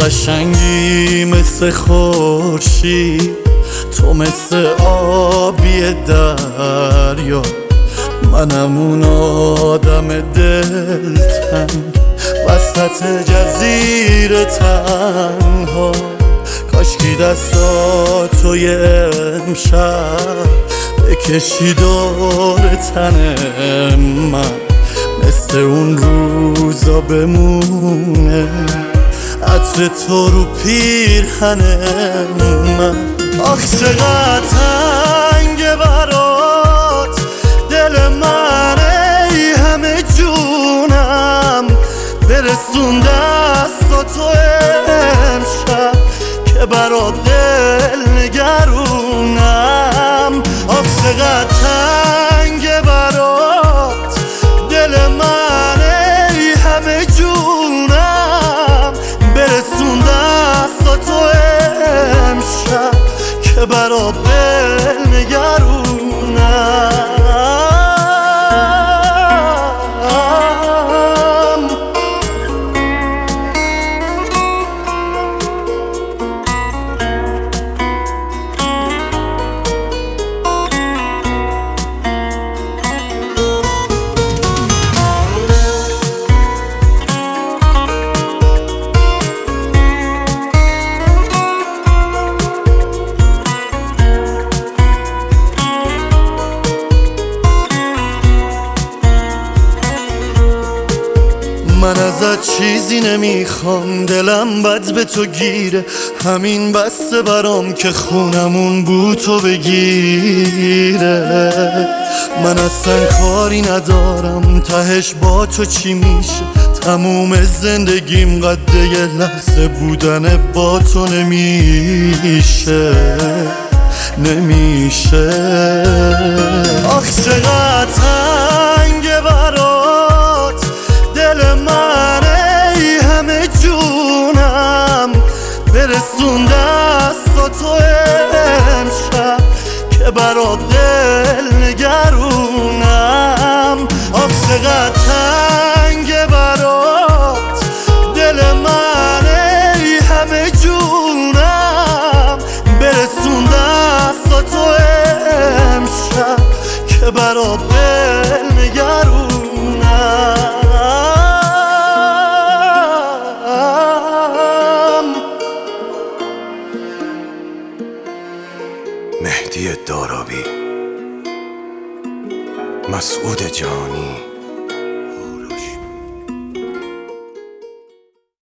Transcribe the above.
قشنگی مثل خورشید تو مثل آبی دریا. منم اون آدم دلتنگ وسط جزیر تنها. کاشکی دستاتو یه امشب بکشی دور تن من. مثل اون روزا بمونه. عطر تو رو پیرهن من. آخ چقدر تنگ برات. دل من ای همه جونم. برسون دست تو امشب که برات دل نگرونم آخ چقدر که برات دل نگرونم. من ازت چیزی نمی‌خوام. دلم بد به تو گیره. همین بسته برام که خونمون بو تو بگیره. من اصلا کاری ندارم. تهش با تو چی میشه؟ تموم زندگیم قد یه لحظه بودن با تو نمیشه. نمیشه. آخ چقدر برات دل نگرونم. آخ چقدر تنگ برات. دل من ای همه جونم. برسون دست تو امشب که برات دل نگرونم. مهدی دارابی مسعود جانی.